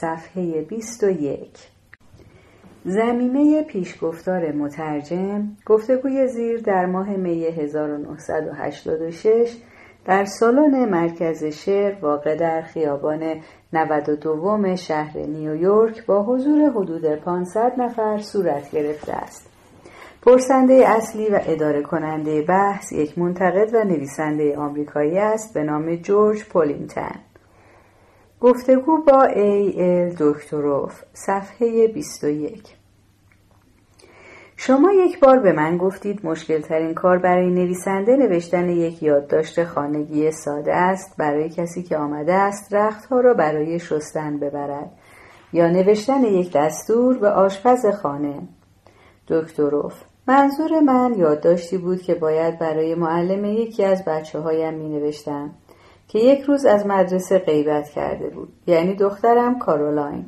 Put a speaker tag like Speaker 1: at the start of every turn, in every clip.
Speaker 1: صفحه 21 زمینه پیشگفتار مترجم گفتگوی زیر در ماه می 1986 در سالن مرکز شعر واقع در خیابان 92 شهر نیویورک با حضور حدود 500 نفر صورت گرفته است. پرسنده اصلی و اداره کننده بحث یک منتقد و نویسنده آمریکایی است به نام جورج پولینگتن. گفتگو با ای ال دکتروف صفحه 21 شما یک بار به من گفتید مشکل ترین کار برای نویسنده نوشتن یک یادداشت خانگی ساده است برای کسی که آمده است رختها را برای شستن ببرد یا نوشتن یک دستور به آشپز خانه. دکتروف منظور من یادداشتی بود که باید برای معلم یکی از بچه هایم می نوشتم که یک روز از مدرسه غیبت کرده بود. یعنی دخترم کارولاین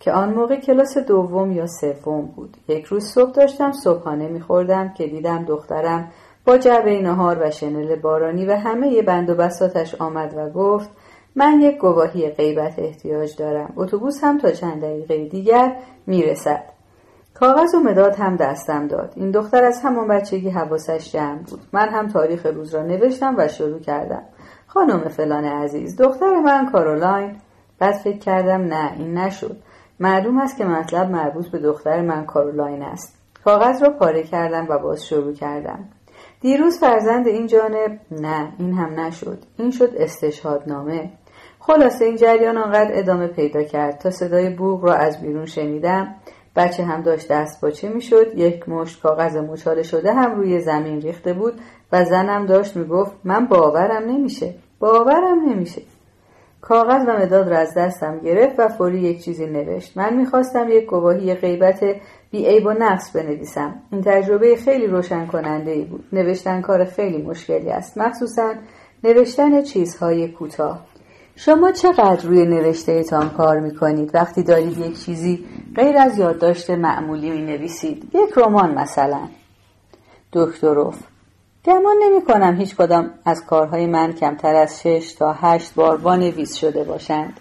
Speaker 1: که آن موقع کلاس دوم یا سوم بود. یک روز صبح داشتم صبحانه میخوردم که دیدم دخترم با جعبه نهار و شنل بارانی و همه بند و بساتش آمد و گفت من یک گواهی غیبت احتیاج دارم. اتوبوس هم تا چند دقیقه دیگر می‌رسد. کاغذ و مداد هم دستم داد. این دختر از همان بچگی حواسش جمع بود. من هم تاریخ روز را نوشتم و شروع کردم. خانم فلان عزیز دختر من کارولاین بعد فکر کردم نه این نشد. معلوم است که مطلب مربوط به دختر من کارولاین است. کاغذ را پاره کردم و باز شروع کردم. دیروز فرزند این جانب نه این هم نشد. این شد استشهادنامه. خلاصه این جریان آنقدر ادامه پیدا کرد تا صدای بوغ را از بیرون شنیدم. بچه هم داشت دست باچه می‌شد یک مشت کاغذ مچاله شده هم روی زمین ریخته بود و زنم داشت می‌گفت من باورم نمیشه. باورم نمیشه. کاغذ و مداد را از دستم گرفت و فوری یک چیزی نوشت. من می‌خواستم یک گواهی غیبت بی عیب و نقص بنویسم. این تجربه خیلی روشن کننده ای بود. نوشتن کار خیلی مشکلی است. مخصوصا نوشتن چیزهای کوتاه. شما چقدر روی نوشته تان کار می‌کنید؟ وقتی دارید یک چیزی غیر از یادداشت معمولی می نویسید یک رمان مثلا. دکتروف گمان نمی کنم هیچ کدام از کارهای من کمتر از شش تا هشت بار وانویس شده باشند.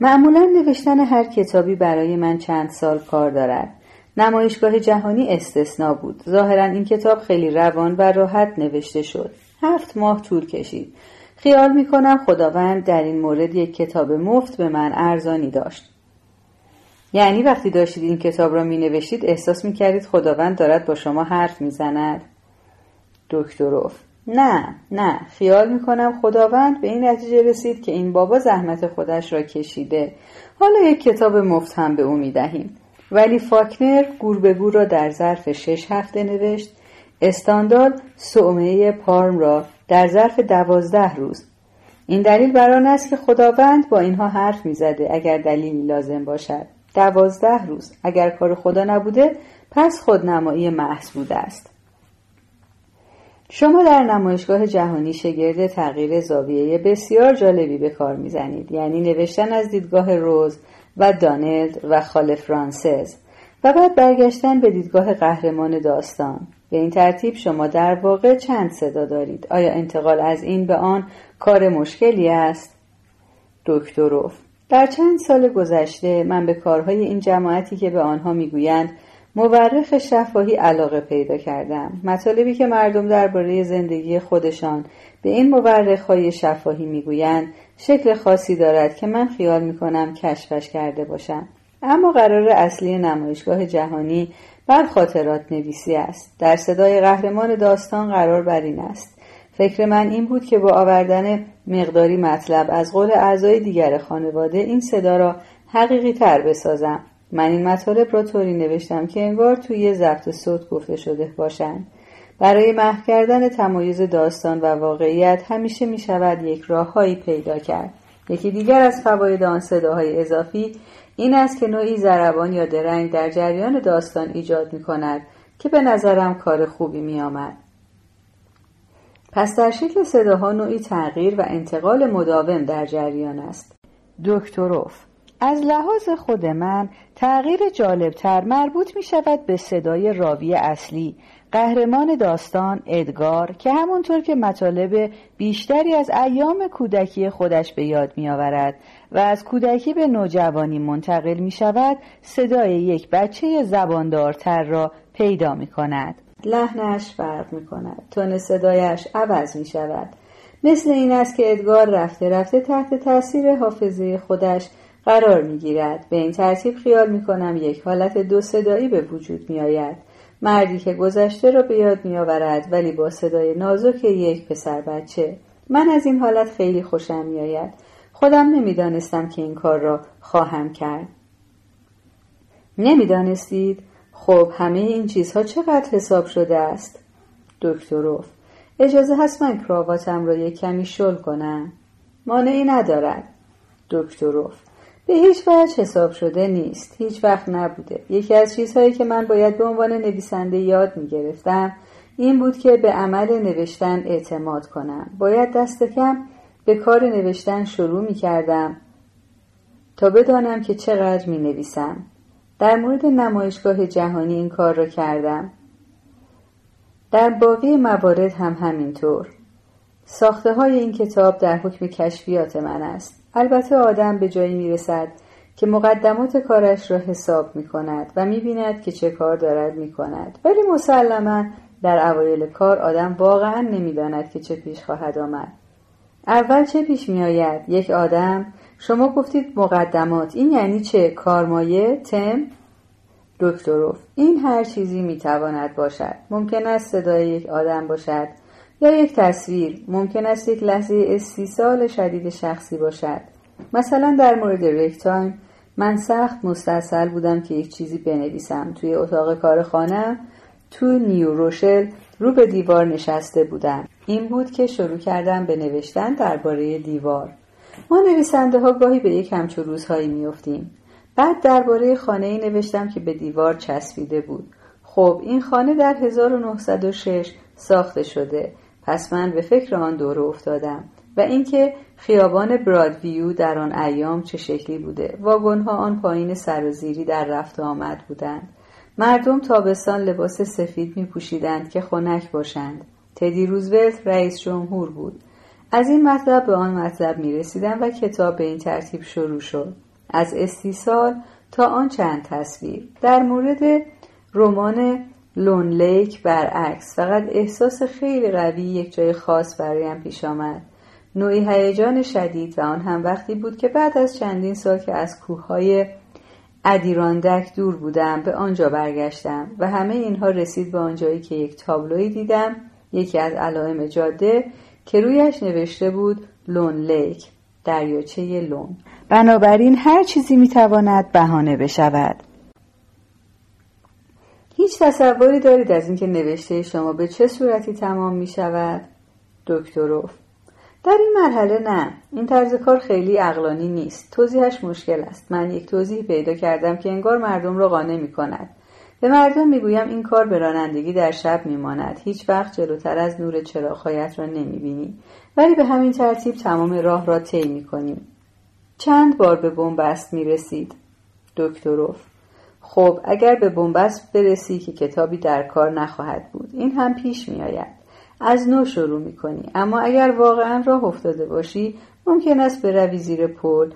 Speaker 1: معمولا نوشتن هر کتابی برای من چند سال کار دارد. نمایشگاه جهانی استثنا بود. ظاهرا این کتاب خیلی روان و راحت نوشته شد. هفت ماه طول کشید. خیال می کنم خداوند در این مورد یک کتاب مفت به من ارزانی داشت. یعنی وقتی داشتید این کتاب را می نوشتید احساس می کردید خداوند دارد با شما حرف می زند؟ دکتروف نه نه خیال می‌کنم خداوند به این نتیجه رسید که این بابا زحمت خودش را کشیده. حالا یک کتاب مفت هم به او می‌دهیم. ولی فاکنر گور به گور را در ظرف شش هفته نوشت. استاندال سومه پارم را در ظرف دوازده روز. این دلیل بر است که خداوند با اینها حرف می‌زده اگر دلیلی لازم باشد. دوازده روز. اگر کار خدا نبوده پس خودنمایی محض بوده است. شما در نمایشگاه جهانی شگرد تغییر زاویه بسیار جالبی به کار می‌زنید یعنی نوشتن از دیدگاه روز و دانلد و خاله فرانسز و بعد برگشتن به دیدگاه قهرمان داستان. به این ترتیب شما در واقع چند صدا دارید. آیا انتقال از این به آن کار مشکلی است؟ دکتروف در چند سال گذشته من به کارهای این جماعتی که به آنها می‌گویند مورخ شفاهی علاقه پیدا کردم. مطالبی که مردم درباره زندگی خودشان به این های شفاهی می‌گویند شکل خاصی دارد که من خیال می‌کنم کشفش کرده باشم. اما قرار اصلی نمایشگاه جهانی بر خاطرات نویسی است. در صدای قهرمان داستان قرار بر این است. فکر من این بود که با آوردن مقداری مطلب از قول اعضای دیگر خانواده این صدا را حقیقی تر بسازم. من این مطالب را طوری نوشتم که انگار توی ضبط صوت گفته شده باشند برای محو کردن تمایز داستان و واقعیت همیشه می شود یک راههایی پیدا کرد یکی دیگر از فواید آن صداهای اضافی این است که نوعی زربان یا درنگ در جریان داستان ایجاد می کند که به نظرم کار خوبی می آمد. پس در شکل صداها نوعی تغییر و انتقال مداوم در جریان است. دکتروف از لحاظ خود من تغییر جالبتر مربوط می شود به صدای راوی اصلی قهرمان داستان ادگار که همونطور که مطالب بیشتری از ایام کودکی خودش به یاد می آورد و از کودکی به نوجوانی منتقل می شود صدای یک بچه زباندارتر را پیدا می کند. لحنش فرق می کند. تون صدایش عوض می شود. مثل این است که ادگار رفته رفته تحت تاثیر حافظه خودش قرار می گیرد. به این ترتیب خیال می کنم یک حالت دو صدایی به وجود می آید. مردی که گذشته را به یاد می آورد ولی با صدای نازک یک پسر بچه. من از این حالت خیلی خوشم می آید. خودم نمی‌دانستم که این کار را خواهم کرد. نمی‌دانستید؟ خب همه این چیزها چقدر حساب شده است؟ دکتروف اجازه هست من کراواتم را یک کمی شل کنم؟ مانعی ندارد. دکتروف به هیچ وجه حساب شده نیست. هیچ وقت نبوده. یکی از چیزهایی که من باید به عنوان نویسنده یاد می گرفتم این بود که به عمل نوشتن اعتماد کنم. باید دست کم به کار نوشتن شروع می کردم تا بدانم که چقدر می نویسم در مورد نمایشگاه جهانی این کار را کردم. در باقی موارد هم همینطور. ساخته های این کتاب در حکم کشفیات من است. البته آدم به جایی می رسد که مقدمات کارش را حساب می کند و می بیند که چه کار دارد می کند ولی مسلما در اوایل کار آدم واقعا نمی‌داند که چه پیش خواهد آمد اول چه پیش می آید؟ یک آدم شما گفتید مقدمات این یعنی چه؟ کارمایه؟ تم؟ دکتروف این هر چیزی می تواند باشد ممکن است صدای یک آدم باشد یا یک تصویر ممکن است یک لحظه استیصال شدید شخصی باشد. مثلا در مورد رگتایم من سخت مستصل بودم که یک چیزی بنویسم. توی اتاق کار خانه تو نیو روشل رو به دیوار نشسته بودم. این بود که شروع کردم به نوشتن درباره دیوار. ما نویسنده ها گاهی به یک همچو روزهایی میافتیم. بعد درباره خانه ای نوشتم که به دیوار چسبیده بود. خب این خانه در 1906 ساخته شده. پس من به فکر آن دوره افتادم و اینکه خیابان برادویو در آن ایام چه شکلی بوده. واگنها آن پایین سرازیری در رفت آمد بودند. مردم تابستان لباس سفید می پوشیدند که خنک باشند. تدی روزولت رئیس جمهور بود. از این مطلب به آن مطلب می رسیدم و کتاب به این ترتیب شروع شد. از استیصال تا آن چند تصویر. در مورد رمان لون لیک برعکس فقط احساس خیلی قوی یک جای خاص برایم پیش آمد. نوعی هیجان شدید و آن هم وقتی بود که بعد از چندین سال که از کوههای ادیراندک دور بودم به آنجا برگشتم و همه اینها رسید به آنجایی که یک تابلویی دیدم یکی از علائم جاده که رویش نوشته بود لون لیک دریاچه لون. بنابراین هر چیزی می‌تواند بهانه بشود. هیچ تصوری دارید از اینکه نوشته شما به چه صورتی تمام می شود؟ دکتروف در این مرحله نه. این طرز کار خیلی اقلانی نیست. توضیحش مشکل است. من یک توضیح پیدا کردم که انگار مردم را قانع می کند به مردم می‌گویم این کار به رانندگی در شب میماند. هیچ وقت جلوتر از نور چراغهایت را نمی‌بینی. ولی به همین ترتیب تمام راه را طی می‌کنیم چند بار به بنبست می‌رسید؟ دکتروف خب اگر به بنبست برسی که کتابی در کار نخواهد بود این هم پیش می آید. از نو شروع می کنی اما اگر واقعا راه افتاده باشی ممکن است بروی زیر پل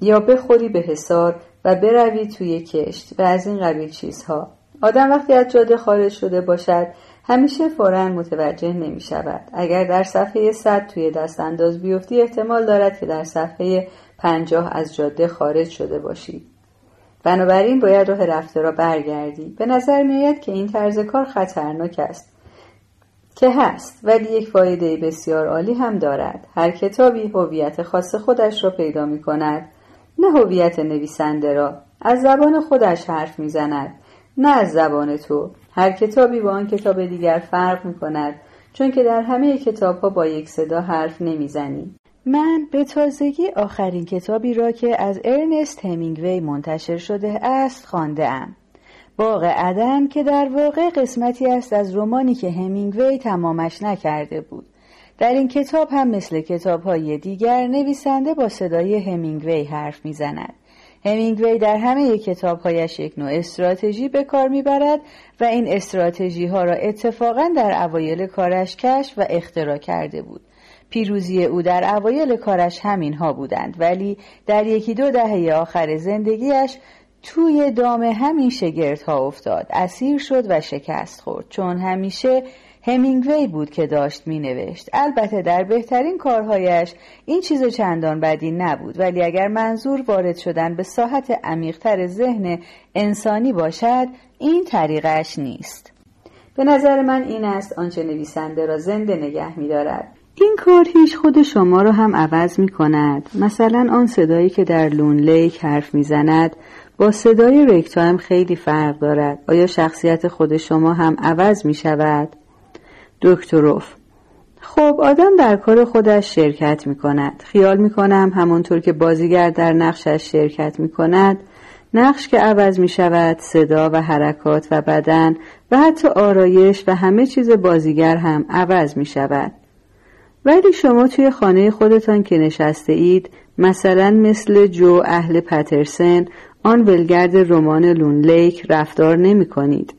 Speaker 1: یا بخوری به حصار و بروی توی کشت و از این قبیل چیزها آدم وقتی از جاده خارج شده باشد همیشه فورا متوجه نمی شود. اگر در صفحه 100 توی دست انداز بیفتی احتمال دارد که در صفحه 50 از جاده خارج شده باشی. بنابراین باید راه رفته را برگردی. به نظر میآید که این طرز کار خطرناک است که هست ولی یک فایده بسیار عالی هم دارد. هر کتابی هویت خاص خودش را پیدا می کند نه هویت نویسنده را. از زبان خودش حرف می‌زند نه از زبان تو. هر کتابی با آن کتاب دیگر فرق می کند چون که در همه کتاب ها با یک صدا حرف نمی‌زنی. من به تازگی آخرین کتابی را که از ارنست همینگوی منتشر شده است خانده ام. باغ عدن که در واقع قسمتی است از رومانی که همینگوی تمامش نکرده بود. در این کتاب هم مثل کتاب های دیگر نویسنده با صدای همینگوی حرف می‌زند. همینگوی در همه کتابهایش یک نوع استراتژی به کار می‌برد و این استراتژی ها را اتفاقا در اوایل کارش کشف و اختراع کرده بود پیروزی او در اوایل کارش همین ها بودند ولی در یکی دو دهه آخر زندگیش توی دام همین ها افتاد اسیر شد و شکست خورد چون همیشه همینگوی بود که داشت می نوشت. البته در بهترین کارهایش این چیز چندان بدی نبود ولی اگر منظور وارد شدن به ساحت عمیقتر ذهن انسانی باشد این طریقش نیست به نظر من این است آنچه نویسنده را زنده نگه می دارد. این کار هیچ خود شما را هم عوض می کند. مثلا آن صدایی که در لون لیک حرف می زند با صدای رگتایم خیلی فرق دارد. آیا شخصیت خود شما هم عوض می شود؟ دکتروف خب آدم در کار خودش شرکت می کند. خیال می کنم همانطور که بازیگر در نقشش شرکت می کند نقش که عوض می شود صدا و حرکات و بدن و حتی آرایش و همه چیز بازیگر هم عوض می شود. ولی شما توی خانه خودتان که نشسته اید مثلا مثل جو اهل پترسن آن ولگرد رمان لون لیک رفتار نمی کنید.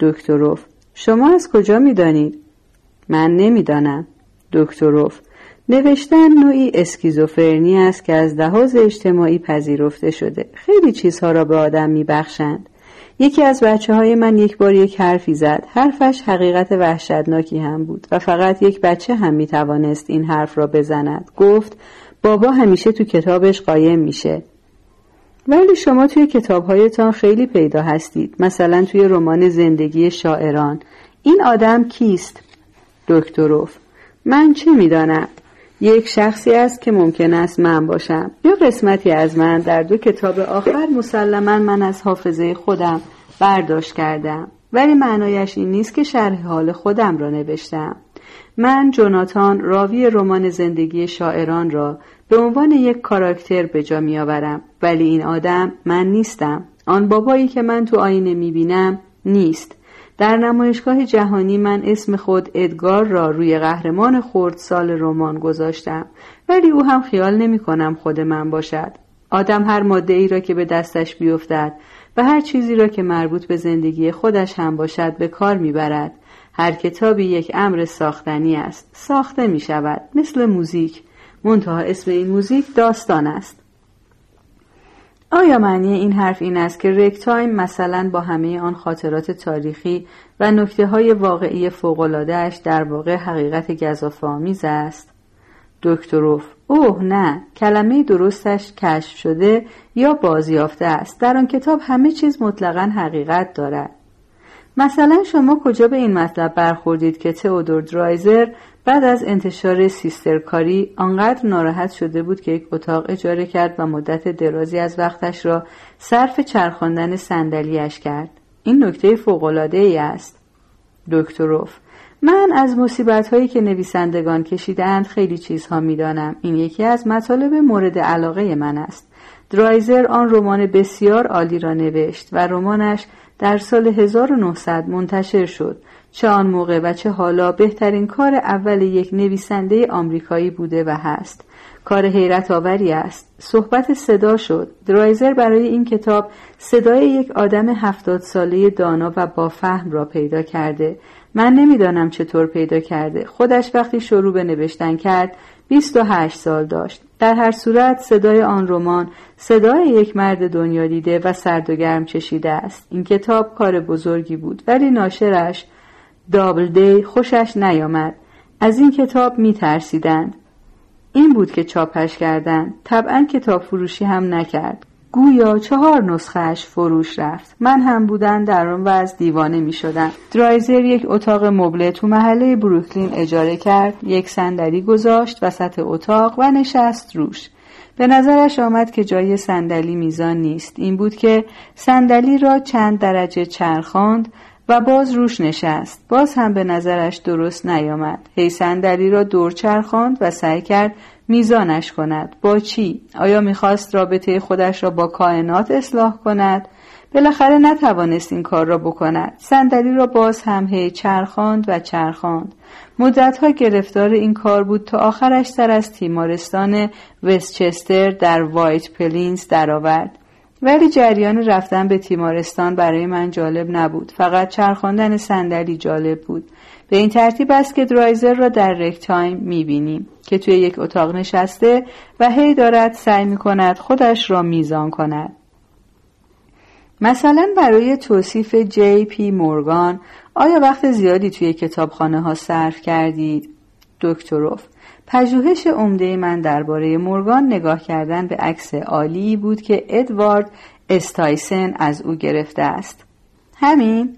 Speaker 1: دکتروف شما از کجا می دانید؟ من نمی‌دانم. دکتروف نوشتن نوعی اسکیزوفرنی است که از لحاظ اجتماعی پذیرفته شده. خیلی چیزها را به آدم میبخشند. یکی از بچه های من یک بار یک حرفی زد. حرفش حقیقت وحشتناکی هم بود و فقط یک بچه هم می توانست این حرف را بزند. گفت بابا همیشه تو کتابش قایم میشه. ولی شما توی کتابهایتان خیلی پیدا هستید. مثلا توی رمان زندگی شاعران. این آدم کیست؟ دکتروف من چه می‌دانم یک شخصی است که ممکن است من باشم. یا قسمتی از من در دو کتاب آخر مسلما من از حافظه خودم برداشت کردم. ولی معنایش این نیست که شرح حال خودم را نوشتم. من جوناتان راوی رمان زندگی شاعران را به عنوان یک کاراکتر به جا میآورم. ولی این آدم من نیستم. آن بابایی که من تو آینه می‌بینم نیست. در نمایشگاه جهانی من اسم خود ادگار را روی قهرمان خورد سال رمان گذاشتم ولی او هم خیال نمی کنم خود من باشد. آدم هر ماده ای را که به دستش بیفتد و هر چیزی را که مربوط به زندگی خودش هم باشد به کار می‌برد. هر کتابی یک امر ساختنی است. ساخته می شود مثل موزیک. منتها اسم این موزیک داستان است. آیا معنی این حرف این است که رگتایم مثلا با همه آن خاطرات تاریخی و نکته های واقعی فوق‌العاده‌ش در واقع حقیقت گزاف‌آمیز است؟ دکتروف اوه نه کلمه درستش کشف شده یا بازیافته است در آن کتاب همه چیز مطلقا حقیقت دارد مثلا شما کجا به این مطلب برخوردید که تئودور درایزر بعد از انتشار سیسترکاری آنقدر ناراحت شده بود که یک اتاق اجاره کرد و مدت درازی از وقتش را صرف چرخاندن صندلیاش کرد. این نکته فوقالعاده ای است دکتروف من از مصیبت هایی که نویسندگان کشیدند خیلی چیزها می‌دانم. این یکی از مطالب مورد علاقه من است. درایزر آن رمان بسیار عالی را نوشت و رمانش در سال 1900 منتشر شد. چه آن موقع و چه حالا بهترین کار اول یک نویسنده آمریکایی بوده و هست. کار حیرت آوری است. صحبت صدا شد. درایزر برای این کتاب صدای یک آدم هفتاد ساله دانا و با فهم را پیدا کرده. من نمی‌دانم چطور پیدا کرده. خودش وقتی شروع به نوشتن کرد 28 سال داشت. در هر صورت صدای آن رمان صدای یک مرد دنیا دیده و سرد و گرم چشیده است. این کتاب کار بزرگی بود ولی ناشرش دابل دی خوشش نیامد. از این کتاب می ترسیدند. این بود که چاپش کردند. طبعا کتاب فروشی هم نکرد. گویا چهار نسخهش فروش رفت. من هم بودن در آن وضع دیوانه می شدم درایزر یک اتاق مبله تو محله بروکلین اجاره کرد. یک صندلی گذاشت وسط اتاق و نشست روش. به نظرش آمد که جای صندلی میزان نیست. این بود که صندلی را چند درجه چرخاند و باز روش نشست. باز هم به نظرش درست نیامد. هی صندلی را دور چرخاند و سعی کرد میزانش کند. با چی؟ آیا می‌خواست رابطه خودش را با کائنات اصلاح کند؟ بالاخره نتوانست این کار را بکند. صندلی را باز هم هی چرخاند و چرخاند. مدتها گرفتار این کار بود تا آخرش سر از تیمارستان وستچستر در وایت پلینز درآورد. ولی جریان رفتن به تیمارستان برای من جالب نبود. فقط چرخاندن صندلی جالب بود. به این ترتیب است که درایزر را در رگتایم می‌بینیم که توی یک اتاق نشسته و هی دارد سعی می‌کند خودش را میزان کند. مثلا برای توصیف جی پی مورگان آیا وقت زیادی توی کتابخانه ها صرف کردید؟ دکتروف پژوهش عمده من درباره مورگان نگاه کردن به عکس عالی بود که ادوارد استایسن از او گرفته است. همین؟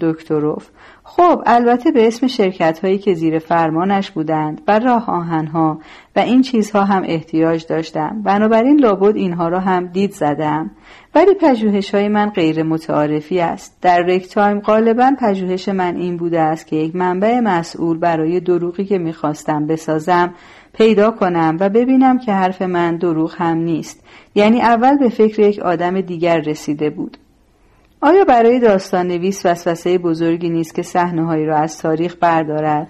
Speaker 1: دکتروف خب البته به اسم شرکت هایی که زیر فرمانش بودند و راه آهنها و این چیزها هم احتیاج داشتم. بنابراین لابد اینها را هم دید زدم. ولی پژوهش های من غیر متعارفی است. در رگتایم غالبا پژوهش من این بوده است که یک منبع مسئول برای دروغی که می‌خواستم بسازم پیدا کنم و ببینم که حرف من دروغ هم نیست. یعنی اول به فکر یک آدم دیگر رسیده بود. آیا برای داستان نویس وسوسه بزرگی نیست که صحنه را از تاریخ بردارد؟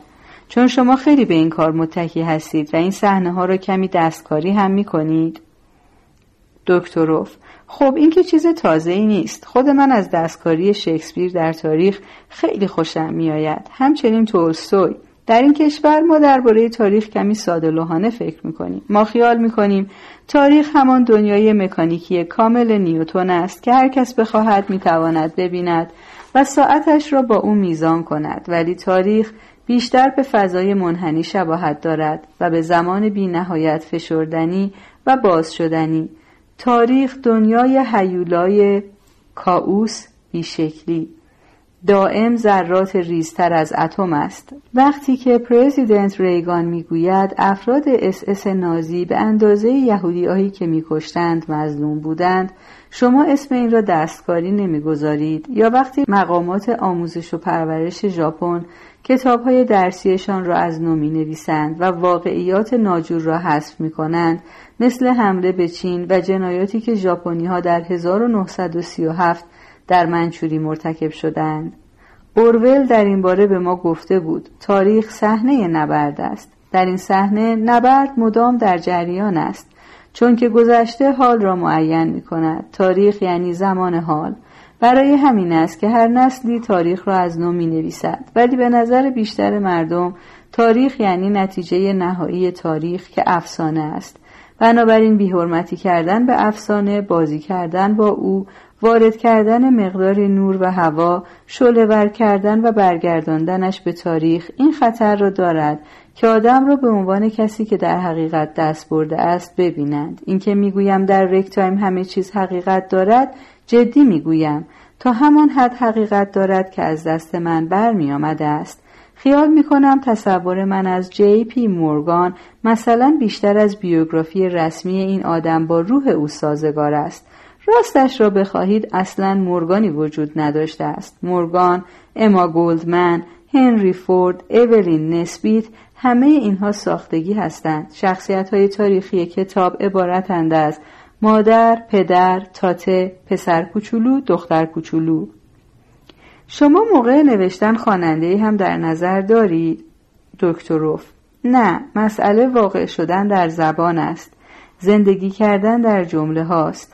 Speaker 1: چون شما خیلی به این کار متکی هستید و این صحنه ها را کمی دستکاری هم می کنید؟ دکتروف خب این که چیز تازه ای نیست. خود من از دستکاری شکسپیر در تاریخ خیلی خوشم میآید. همچنین تولستوی. در این کشور ما درباره تاریخ کمی ساده لوحانه فکر می‌کنیم. ما خیال می‌کنیم تاریخ همان دنیای مکانیکی کامل نیوتون است که هر کس بخواهد می‌تواند ببیند و ساعتش را با او میزان کند. ولی تاریخ بیشتر به فضای منحنی شباهت دارد و به زمان بی نهایت فشردنی و باز شدنی. تاریخ دنیای حیولای کاوس بیشکلی. دائم ذرات ریزتر از اتم است. وقتی که پرزیدنت ریگان می‌گوید افراد اس اس نازی به اندازه یهودیهایی که میکشتند مظلوم بودند. شما اسم این را دستکاری نمی‌گذارید. یا وقتی مقامات آموزش و پرورش ژاپن کتابهای درسیشان را از نو می نویسند و واقعیات ناجور را حذف می کنند مثل حمله به چین و جنایاتی که ژاپنی ها در 1937 در منچوری مرتکب شدند. اورول در این باره به ما گفته بود تاریخ صحنه نبرد است. در این صحنه نبرد مدام در جریان است چون که گذشته حال را معین می کند تاریخ یعنی زمان حال. برای همین است که هر نسلی تاریخ را از نو می نویسد ولی به نظر بیشتر مردم تاریخ یعنی نتیجه نهایی تاریخ که افسانه است. بنابراین بیحرمتی کردن به افسانه بازی کردن با او وارد کردن مقدار نور و هوا شلور کردن و برگرداندنش به تاریخ این خطر را دارد که آدم را به عنوان کسی که در حقیقت دست برده است ببینند اینکه می‌گویم در رگتایم همه چیز حقیقت دارد جدی می‌گویم. تا همان حد حقیقت دارد که از دست من برمی آمده است. خیال می کنم تصور من از جی پی مورگان مثلا بیشتر از بیوگرافی رسمی این آدم با روح او سازگار است. راستش را بخواهید اصلا مورگانی وجود نداشته است. مورگان اما گولدمن هنری فورد اولین نسبیت همه اینها ساختگی هستند. شخصیت های تاریخی کتاب عبارتند از مادر، پدر، تاته، پسر کوچولو، دختر کوچولو. شما موقع نوشتن خواننده هم در نظر دارید؟ دکتروف نه مسئله واقع شدن در زبان است. زندگی کردن در جمله هاست.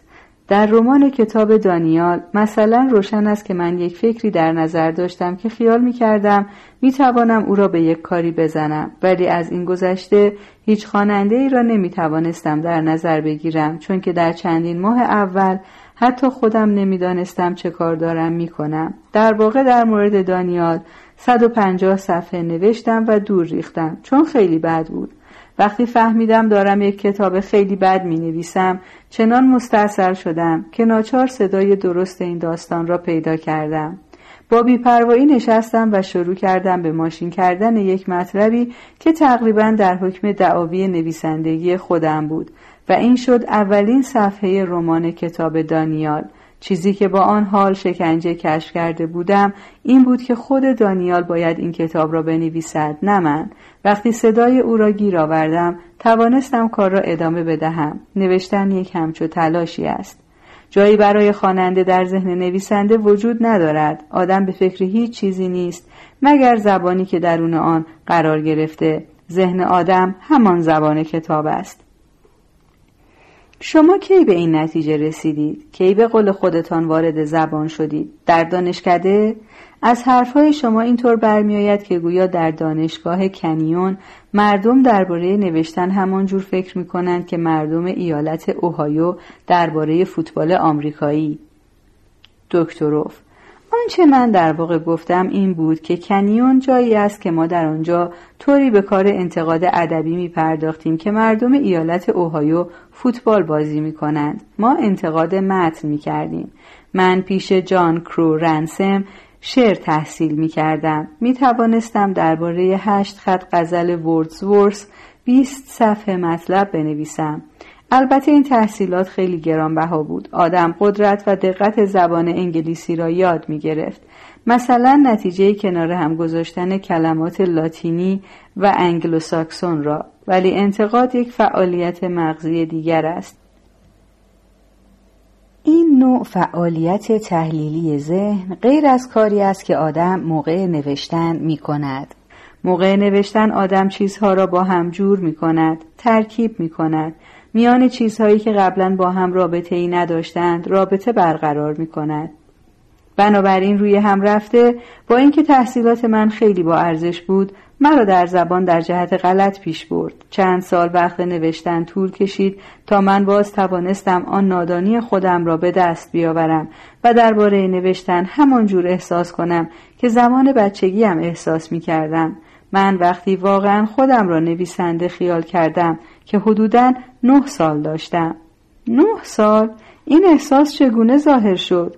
Speaker 1: در رمان کتاب دانیال مثلا روشن است که من یک فکری در نظر داشتم که خیال می کردم می توانم او را به یک کاری بزنم ولی از این گذشته هیچ خواننده ای را نمی توانستم در نظر بگیرم چون که در چندین ماه اول حتی خودم نمی‌دانستم چه کار دارم می کنم. در واقع در مورد دانیال 150 صفحه نوشتم و دور ریختم چون خیلی بد بود. وقتی فهمیدم دارم یک کتاب خیلی بد می نویسم چنان مستاصل شدم که ناچار صدای درست این داستان را پیدا کردم. با بیپروایی نشستم و شروع کردم به ماشین کردن یک مطلبی که تقریبا در حکم دعاوی نویسندگی خودم بود و این شد اولین صفحه رمان کتاب دانیال چیزی که با آن حال شکنجه کشف کرده بودم این بود که خود دانیال باید این کتاب را بنویسد نه من. وقتی صدای او را گیر آوردم توانستم کار را ادامه بدهم. نوشتن یک همچو تلاشی است. جایی برای خواننده در ذهن نویسنده وجود ندارد. آدم به فکر هیچ چیزی نیست مگر زبانی که درون آن قرار گرفته. ذهن آدم همان زبان کتاب است. شما کی به این نتیجه رسیدید؟ کی به قول خودتان وارد زبان شدید؟ در دانشکده؟ از حرفهای شما اینطور برمیآید که گویا در دانشگاه کنیون مردم درباره نوشتن همانجور فکر می کنند که مردم ایالت اوهایو درباره فوتبال آمریکایی. دکتروف آنچه من در واقع گفتم این بود که کنیون جایی است که ما در آنجا طوری به کار انتقاد ادبی می پرداختیم که مردم ایالت اوهایو فوتبال بازی می کنند. ما انتقاد متن می کردیم. من پیش جان کرو رنسم شعر تحصیل می کردم. می توانستم درباره هشت خط غزل وردزورس 20 صفحه مطلب بنویسم. البته این تحصیلات خیلی گرانبها بود. آدم قدرت و دقت زبان انگلیسی را یاد می گرفت. مثلا نتیجه کنار هم گذاشتن کلمات لاتینی و انگلوساکسون را ولی انتقاد یک فعالیت مغزی دیگر است. این نوع فعالیت تحلیلی ذهن غیر از کاری است که آدم موقع نوشتن می کند. موقع نوشتن آدم چیزها را با هم جور می کند، ترکیب می کند، میان چیزهایی که قبلا با هم رابطه ای نداشتند رابطه برقرار می کند. بنابراین روی هم رفته با اینکه تحصیلات من خیلی با ارزش بود مرا در زبان در جهت غلط پیش برد چند سال وقت نوشتن طول کشید تا من باز توانستم آن نادانی خودم را به دست بیاورم و درباره نوشتن همان جور احساس کنم که زمان بچگیم احساس می کردم من وقتی واقعا خودم را نویسنده خیال کردم که حدودا نه سال داشتم. نه سال؟ این احساس چگونه ظاهر شد؟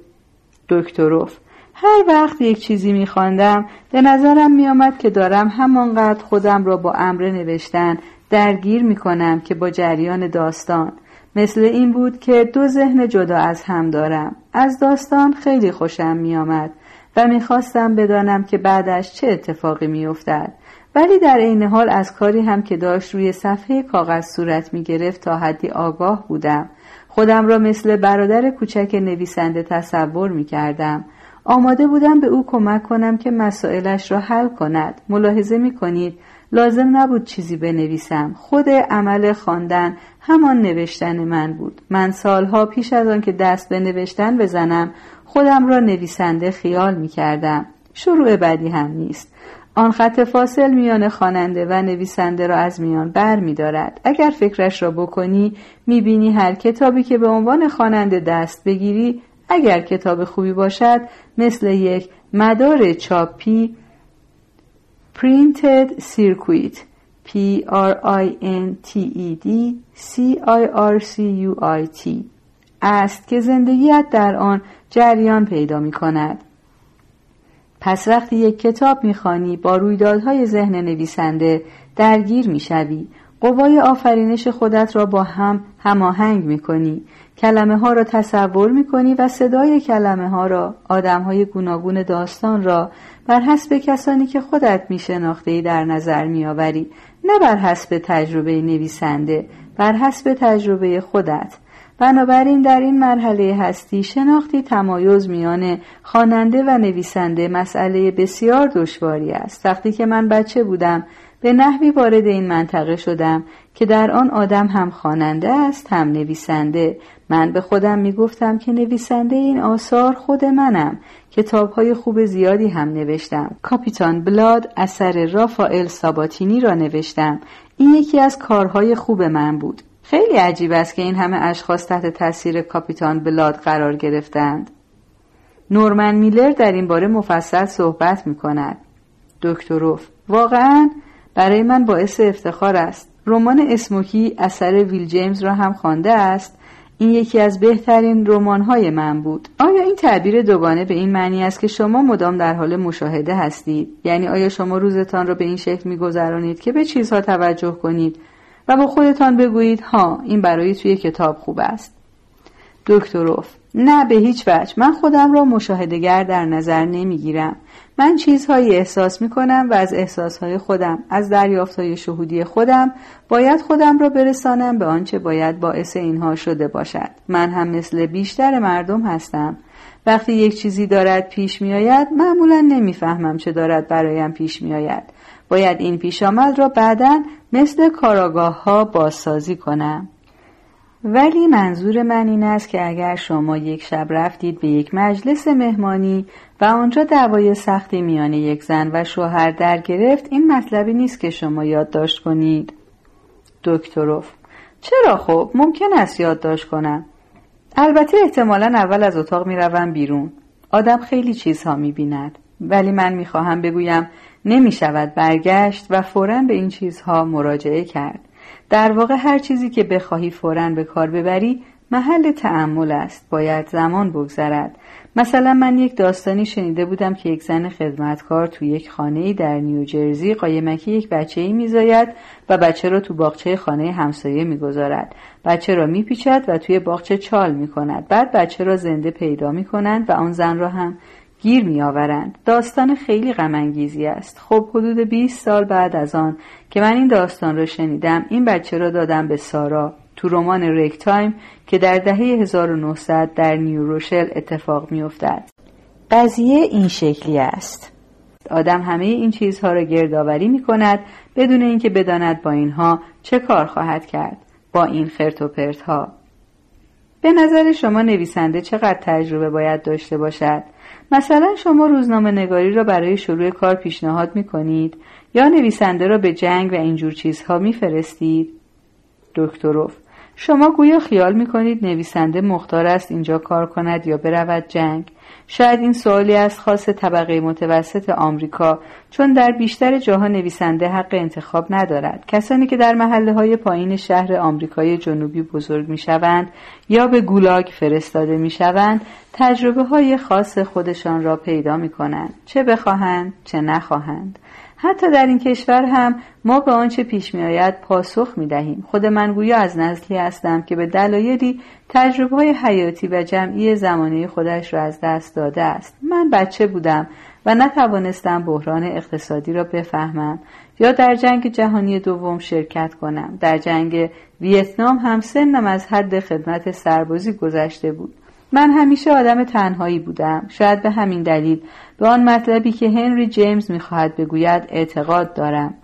Speaker 1: دکتروف هر وقت یک چیزی میخواندم به نظرم میآمد که دارم همانقدر خودم را با امر نوشتن درگیر می‌کنم که با جریان داستان. مثل این بود که دو ذهن جدا از هم دارم. از داستان خیلی خوشم میآمد و می‌خواستم بدانم که بعدش چه اتفاقی میافتد. ولی در عین حال از کاری هم که داشت روی صفحه کاغذ صورت می گرفت تا حدی آگاه بودم. خودم را مثل برادر کوچک نویسنده تصور می کردم. آماده بودم به او کمک کنم که مسائلش را حل کند. ملاحظه می کنید لازم نبود چیزی بنویسم. خود عمل خواندن همان نوشتن من بود. من سالها پیش از آن که دست به نوشتن بزنم خودم را نویسنده خیال می کردم. شروع بدی هم نیست. آن خط فاصل میان خواننده و نویسنده را از میان بر می دارد. اگر فکرش را بکنی می بینی هر کتابی که به عنوان خواننده دست بگیری اگر کتاب خوبی باشد مثل یک مدار چاپی Printed Circuit P R I N T E D C I R C U I T است که زندگیت در آن جریان پیدا می کند. پس وقتی یک کتاب می‌خوانی با رویدادهای ذهن نویسنده درگیر می‌شوی. قوای آفرینش خودت را با هم هماهنگ می‌کنی. کلمه ها را تصور می‌کنی و صدای کلمه ها را آدم های گوناگون داستان را بر حسب کسانی که خودت میشناخته در نظر میآوری. نه بر حسب تجربه نویسنده بر حسب تجربه خودت. بنابراین در این مرحله هستی شناختی تمایز میان خواننده و نویسنده مسئله بسیار دشواری است. وقتی که من بچه بودم به نحوی وارد این منطقه شدم که در آن آدم هم خواننده است هم نویسنده. من به خودم می گفتم که نویسنده این آثار خود منم. کتاب های خوب زیادی هم نوشتم. کاپیتان بلاد اثر رافائل ساباتینی را نوشتم. این یکی از کارهای خوب من بود. خیلی عجیب است که این همه اشخاص تحت تاثیر کاپیتان بلاد قرار گرفتند. نورمن میلر در این باره مفصل صحبت می کند. دکتروف واقعا برای من باعث افتخار است. رمان اسموکی اثر ویل جیمز را هم خوانده است. این یکی از بهترین رمان‌های من بود. آیا این تعبیر دوگانه به این معنی است که شما مدام در حال مشاهده هستید؟ یعنی آیا شما روزتان را به این شکل میگذرانید که به چیزها توجه کنید با خودتان بگویید ها این برای توی کتاب خوب است. دکتروف نه به هیچ وجه. من خودم را مشاهدگر در نظر نمی‌گیرم. من چیزهایی احساس می کنم و از احساسهای خودم از دریافتهای شهودی خودم باید خودم را برسانم به آنچه باید باعث اینها شده باشد. من هم مثل بیشتر مردم هستم. وقتی یک چیزی دارد پیش می آید معمولا نمی‌فهمم چه دارد برایم پیش می آید باید این پیش آمد را بعدا مثل کاراگاه ها بازسازی کنم. ولی منظور من این است که اگر شما یک شب رفتید به یک مجلس مهمانی و آنجا دعوای سختی میان یک زن و شوهر در گرفت این مطلبی نیست که شما یادداشت کنید. دکتروف چرا خب؟ ممکن است یادداشت کنم. البته احتمالا اول از اتاق می‌روم بیرون. آدم خیلی چیزها می‌بیند. ولی من می‌خواهم بگویم نمی‌شود برگشت و فورا به این چیزها مراجعه کرد. در واقع هر چیزی که بخواهی فورا به کار ببری محل تعمل است. باید زمان بگذرد. مثلا من یک داستانی شنیده بودم که یک زن خدمتکار تو یک خانه در نیوجرزی قایمکی یک بچه ای میزاید و بچه را تو باغچه خانه همسایه می‌گذارد. بچه را میپیچد و توی باغچه چال می‌کند. بعد بچه را زنده پیدا می‌کنند و آن زن را هم گیر میآورند. داستان خیلی غمانگیزی است. خب حدود 20 سال بعد از آن که من این داستان را شنیدم این بچه را دادم به سارا تو رمان رگتایم که در دهه 1900 در نیوروشل اتفاق میافتد. قضیه این شکلی است. آدم همه این چیزها را گردآوری می کند بدون اینکه بداند با اینها چه کار خواهد کرد. با این خرت و پرت ها به نظر شما نویسنده چقدر تجربه باید داشته باشد؟ مثلا شما روزنامه نگاری را برای شروع کار پیشنهاد می کنید یا نویسنده را به جنگ و اینجور چیزها می فرستید؟ دکتروف شما گویا خیال می کنید نویسنده مختار است اینجا کار کند یا برود جنگ شاید این سوالی است خاص طبقه متوسط آمریکا چون در بیشتر جاها نویسنده حق انتخاب ندارد. کسانی که در محله های پایین شهر آمریکای جنوبی بزرگ می شوند یا به گولاگ فرستاده می شوند تجربه های خاص خودشان را پیدا می کنند چه بخواهند چه نخواهند. حتی در این کشور هم ما به آنچه پیش می آید پاسخ می دهیم. خود من گویا از نسلی هستم که به دلایلی تجربه های حیاتی و جمعی زمانه خودش را از دست داده است. من بچه بودم و نتوانستم بحران اقتصادی را بفهمم یا در جنگ جهانی دوم شرکت کنم. در جنگ ویتنام هم سنم از حد خدمت سربازی گذشته بود. من همیشه آدم تنهایی بودم. شاید به همین دلیل به آن مطلبی که هنری جیمز می‌خواهد بگوید اعتقاد دارم.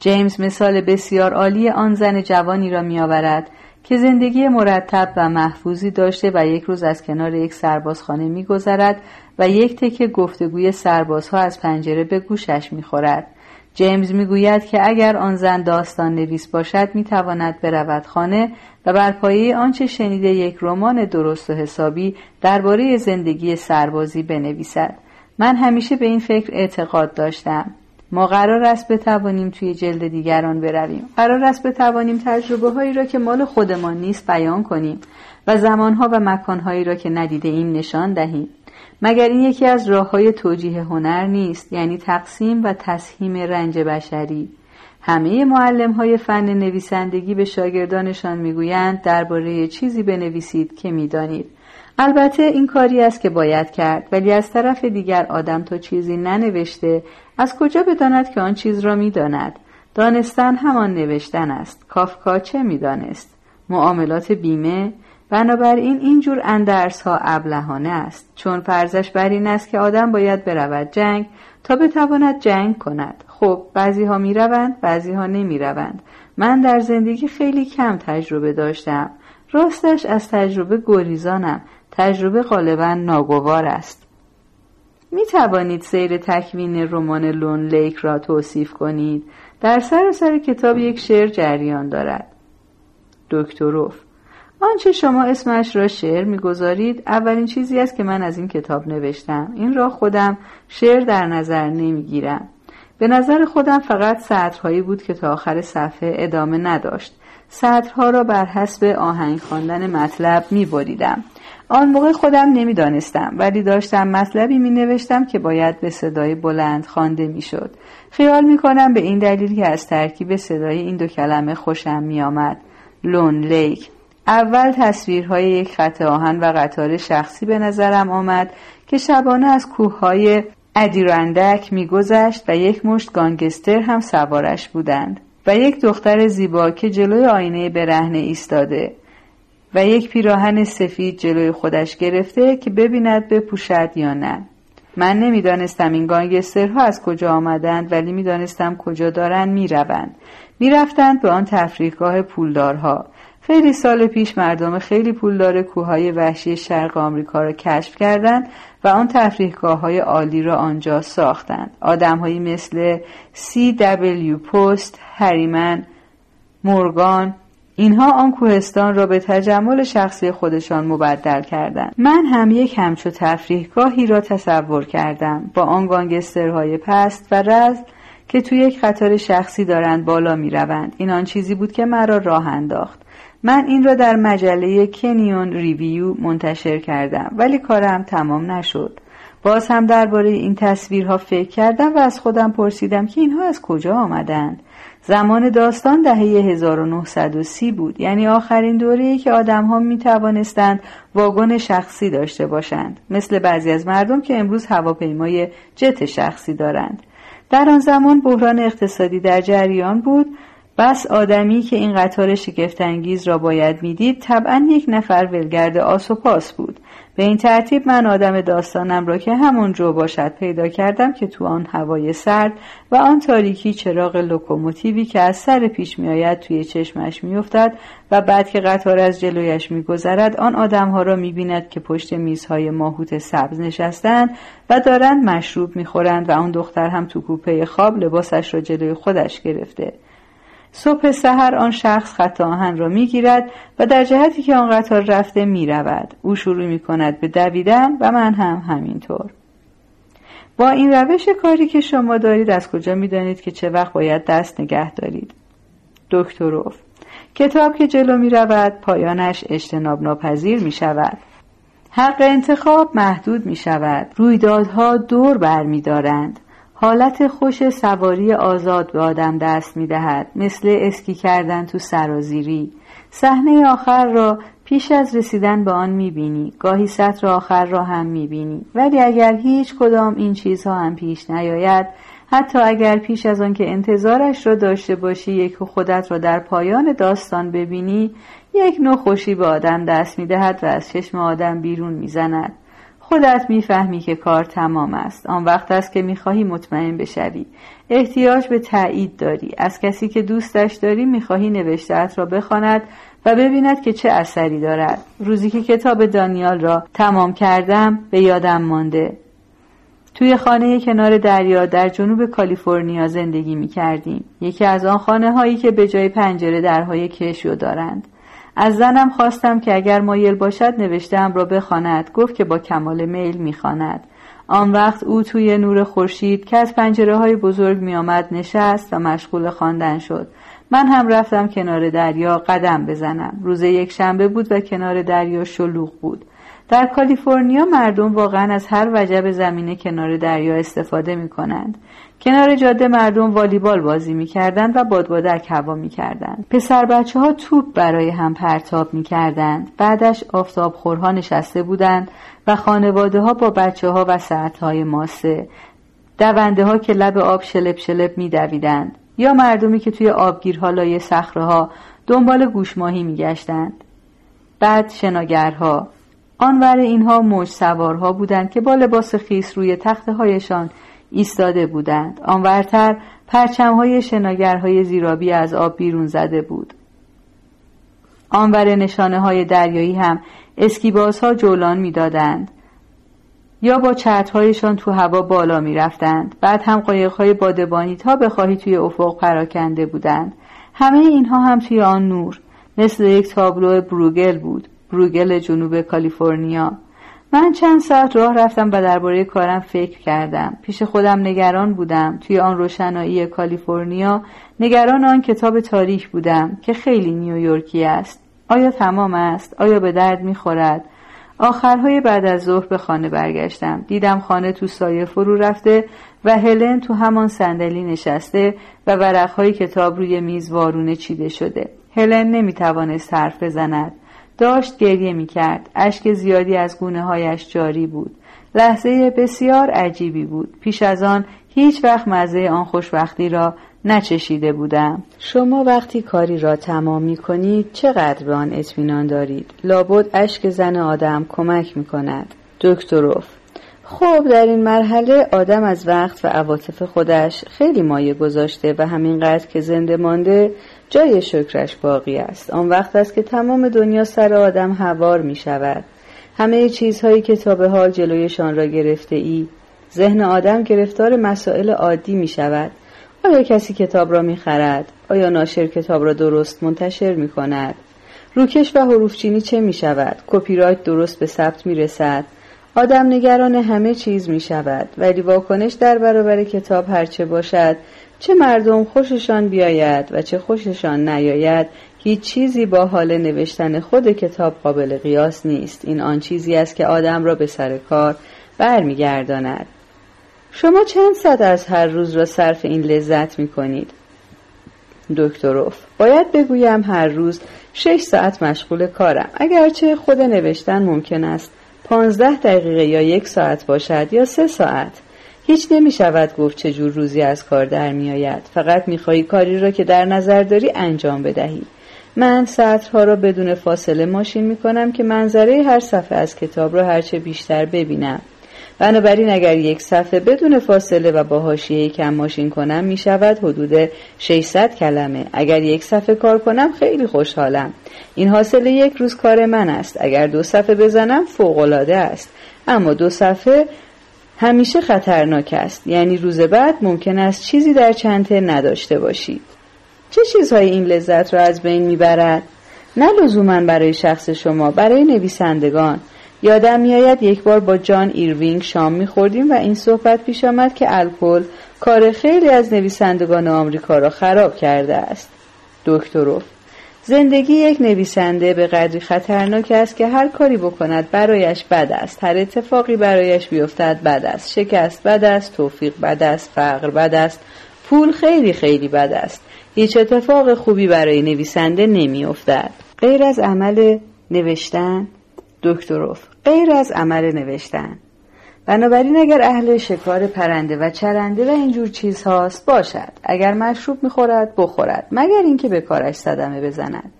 Speaker 1: جیمز مثال بسیار عالی آن زن جوانی را میآورد که زندگی مرتب و محفوظی داشته و یک روز از کنار یک سربازخانه میگذرد و یک تکه گفتگوی سربازها از پنجره به گوشش می‌خورد. جیمز می‌گوید که اگر آن زن داستان نویس باشد می‌تواند برود خانه و بر پایه آنچه شنیده یک رمان درست و حسابی درباره زندگی سربازی بنویسد. من همیشه به این فکر اعتقاد داشتم. ما قرار است بتوانیم توی جلد دیگران برویم. قرار است بتوانیم تجربه هایی را که مال خودمان نیست بیان کنیم و زمانها و مکانهایی را که ندیده ایم نشان دهیم. مگر این یکی از راه های توجیه هنر نیست یعنی تقسیم و تسهیم رنج بشری. همه معلم های فن نویسندگی به شاگردانشان می‌گویند درباره چیزی بنویسید که می‌دانید. البته این کاری است که باید کرد ولی از طرف دیگر آدم تا چیزی ننوشته از کجا بداند که آن چیز را می‌داند؟ دانستن همان نوشتن است. کافکا چه می‌دانست؟ معاملات بیمه بنابراین اینجور اندرس ها ابلهانه است. چون فرضش بر این است که آدم باید برود جنگ تا بتواند جنگ کند. خب بعضی ها می روند بعضی ها نمی روند من در زندگی خیلی کم تجربه داشتم. راستش از تجربه گریزانم. تجربه غالبا ناگوار است. می توانید سیر تکوین رمان لون لیک را توصیف کنید. در سر سر کتاب یک شعر جریان دارد. دکتروف آنچه شما اسمش را شعر می‌گذارید اولین چیزی است که من از این کتاب نوشتم این را خودم شعر در نظر نمی‌گیرم به نظر خودم فقط سطرهایی بود که تا آخر صفحه ادامه نداشت سطرها را بر حسب آهنگ خواندن مطلب می بریدم. آن موقع خودم نمی‌دانستم ولی داشتم مطلبی می نوشتم که باید به صدای بلند خوانده می شد. خیال می کنم به این دلیل که از ترکیب صدای این دو کلمه خوشم می آمد. لون لیک اول تصویرهای یک خط آهن و قطار شخصی به نظرم آمد که شبانه از کوههای ادیرندک میگذشت و یک مشت گانگستر هم سوارش بودند و یک دختر زیبا که جلوی آینه برهنه ایستاده و یک پیراهن سفید جلوی خودش گرفته که ببیند بپوشد یا نه. من نمی‌دانستم این گانگسترها از کجا آمدند ولی می‌دانستم کجا دارند می‌روند. می‌رفتند به آن تفریحگاه پولدارها. خیلی سال پیش مردم خیلی پولدار کوههای وحشی شرق آمریکا را کشف کردند و آن تفریحگاه های عالی را آنجا ساختند. آدمهایی مثل سی دبلیو پست، هریمن، مورگان، اینها آن کوهستان را به تجمل شخصی خودشان مبدل کردند من هم یک همچو تفریحگاهی را تصور کردم با آن گانگسترهای پست و رزم که توی یک قطار شخصی دارند بالا می روند. این آن چیزی بود که مرا راه انداخت من این را در مجله کنیون ریویو منتشر کردم ولی کارم تمام نشد. باز هم درباره این تصویرها فکر کردم و از خودم پرسیدم که اینها از کجا آمدند. زمان داستان دهه 1930 بود یعنی آخرین دوره‌ای که آدمها می توانستند واگن شخصی داشته باشند مثل بعضی از مردم که امروز هواپیمای جت شخصی دارند. در آن زمان بحران اقتصادی در جریان بود بس آدمی که این قطار شگفتانگیز را باید می‌دید طبعا یک نفر ولگرد آس و پاس بود. به این ترتیب من آدم داستانم را که همون جو باشد پیدا کردم که تو آن هوای سرد و آن تاریکی چراغ لوکوموتیوی که از سر پیش میآید توی چشمش میافتد و بعد که قطار از جلویش میگذرد آن آدمها را می‌بیند که پشت میزهای ماهوت سبز نشستند و دارند مشروب می‌خورند و آن دختر هم تو کوپه خواب لباسش را جلوی خودش گرفته. صبح سحر آن شخص خط آهن را می‌گیرد و در جهتی که آن قطار رفته می‌رود. او شروع می کند به دویدن و من هم همینطور. با این روش کاری که شما دارید از کجا می‌دانید که چه وقت باید دست نگه دارید؟ دکتروف کتاب که جلو می رود پایانش اجتناب ناپذیر می شود حق انتخاب محدود می شود رویدادها دور بر می دارند. حالت خوش سواری آزاد به آدم دست می دهد مثل اسکی کردن تو سرازیری صحنه آخر را پیش از رسیدن به آن می بینی گاهی سطر آخر را هم می بینی ولی اگر هیچ کدام این چیزها هم پیش نیاید حتی اگر پیش از آن که انتظارش را داشته باشی یک خودت را در پایان داستان ببینی یک نوع خوشی به آدم دست می دهد و از چشم آدم بیرون می زند. خودت می‌فهمی که کار تمام است. آن وقت است که می‌خواهی مطمئن بشوی. احتیاج به تایید داری. از کسی که دوستش داری می‌خواهی نوشتهات را بخواند و ببیند که چه اثری دارد. روزی که کتاب دانیال را تمام کردم به یادم مانده. توی خانه کنار دریا در جنوب کالیفرنیا زندگی می کردیم. یکی از آن خانه هایی که به جای پنجره درهای کشو دارند. از زنم خواستم که اگر مایل باشد نوشتهام را بخواند. گفت که با کمال میل می‌خواند. آن وقت او توی نور خورشید که از پنجره های بزرگ میآمد نشست و مشغول خواندن شد. من هم رفتم کنار دریا قدم بزنم. روز یک شنبه بود و کنار دریا شلوغ بود. در کالیفرنیا مردم واقعا از هر وجب زمینه کنار دریا استفاده می کنند. کنار جاده مردم والیبال بازی می‌کردند و بادبادک هوا می‌کردند. پسر بچه ها توپ برای هم پرتاب می‌کردند. بعدش آفتابخورها نشسته بودند و خانواده ها با بچه ها و ساعت های ماسه. دونده ها که لب آب شلپ شلپ میدویدند. یا مردمی که توی آبگیرها لای صخره ها دنبال گوشماهی میگشتند. بعد شناگرها. آنور اینها موج سوارها بودند که با لباس خیس روی تخته هایشان ایستاده بودند آنورتر پرچمهای شناگرهای زیرابی از آب بیرون زده بود آنور نشانه های دریایی هم اسکیبازها جولان می‌دادند یا با چترهایشان تو هوا بالا می رفتند. بعد هم قایقهای بادبانی تا بخواهی توی افق پراکنده بودند. همه اینها هم توی آن نور مثل یک تابلو بروگل بود. بروگل جنوب کالیفرنیا. من چند ساعت راه رفتم و درباره کارم فکر کردم. پیش خودم نگران بودم. توی آن روشنایی کالیفرنیا نگران آن کتاب تاریخ بودم که خیلی نیویورکی است. آیا تمام است؟ آیا به درد می‌خورد؟ آخرهای بعد از ظهر به خانه برگشتم. دیدم خانه تو سایه فرو رفته و هلن تو همان صندلی نشسته و ورقهای کتاب روی میز وارونه چیده شده. هلن نمی‌توانست حرف بزند. داشت گریه می کرد. اشک زیادی از گونه هایش جاری بود. لحظه بسیار عجیبی بود. پیش از آن هیچ وقت مزه آن خوشبختی را نچشیده بودم. شما وقتی کاری را تمام می کنید چقدر به آن اطمینان دارید؟ لابد اشک زن آدم کمک می کند. دکتروف خب در این مرحله آدم از وقت و عواطف خودش خیلی مایه گذاشته و همینقدر که زنده مانده جای شکرش باقی است آن وقت است که تمام دنیا سر آدم هوار می شود همه چیزهایی که تا به حال جلویشان را گرفته ای ذهن آدم گرفتار مسائل عادی می شود آیا کسی کتاب را می خرد؟ آیا ناشر کتاب را درست منتشر می کند؟ روکش و حروفچینی چه می شود؟ کپی رایت درست به ثبت می رسد؟ آدم نگران همه چیز می شود ولی واکنش در برابر کتاب هرچه باشد چه مردم خوششان بیاید و چه خوششان نیاید هیچ چیزی با حال نوشتن خود کتاب قابل قیاس نیست. این آن چیزی است که آدم را به سر کار برمیگرداند. شما چند صد از هر روز را صرف این لذت می کنید؟ دکتروف باید بگویم هر روز شش ساعت مشغول کارم. اگرچه خود نوشتن ممکن است پانزده دقیقه یا یک ساعت باشد یا سه ساعت. هیچ نمی شود گفت چجور روزی از کار در می آید فقط می خواهی کاری را که در نظر داری انجام بدهی. من سطرها را بدون فاصله ماشین می کنم که منظره هر صفحه از کتاب را هرچه بیشتر ببینم. بنابراین اگر یک صفحه بدون فاصله و با حاشیه کم ماشین کنم می شود حدود 600 کلمه. اگر یک صفحه کار کنم خیلی خوشحالم. این حاصل یک روز کار من است. اگر دو صفحه بزنم فوقالعاده است. اما دو صفحه همیشه خطرناک است. یعنی روز بعد ممکن است چیزی در چنته نداشته باشی چه چیزهایی این لذت را از بین می‌برد؟ نه لزوما برای شخص شما برای نویسندگان. یادم میآید یک بار با جان ایروینگ شام میخوردیم و این صحبت پیش آمد که الکل کار خیلی از نویسندگان آمریکا را خراب کرده است. دکتروف زندگی یک نویسنده به قدری خطرناک است که هر کاری بکند برایش بد است. هر اتفاقی برایش بیفتد بد است. شکست بد است توفیق بد است فقر بد است پول خیلی خیلی بد است. هیچ اتفاق خوبی برای نویسنده نمیافتد. غیر از عمل نوشتن دکتروف غیر از عمل نوشتن. بنابراین اگر اهل شکار پرنده و چرنده و اینجور چیزهاست باشد. اگر مشروب می‌خورد بخورد. مگر اینکه به کارش صدمه بزند.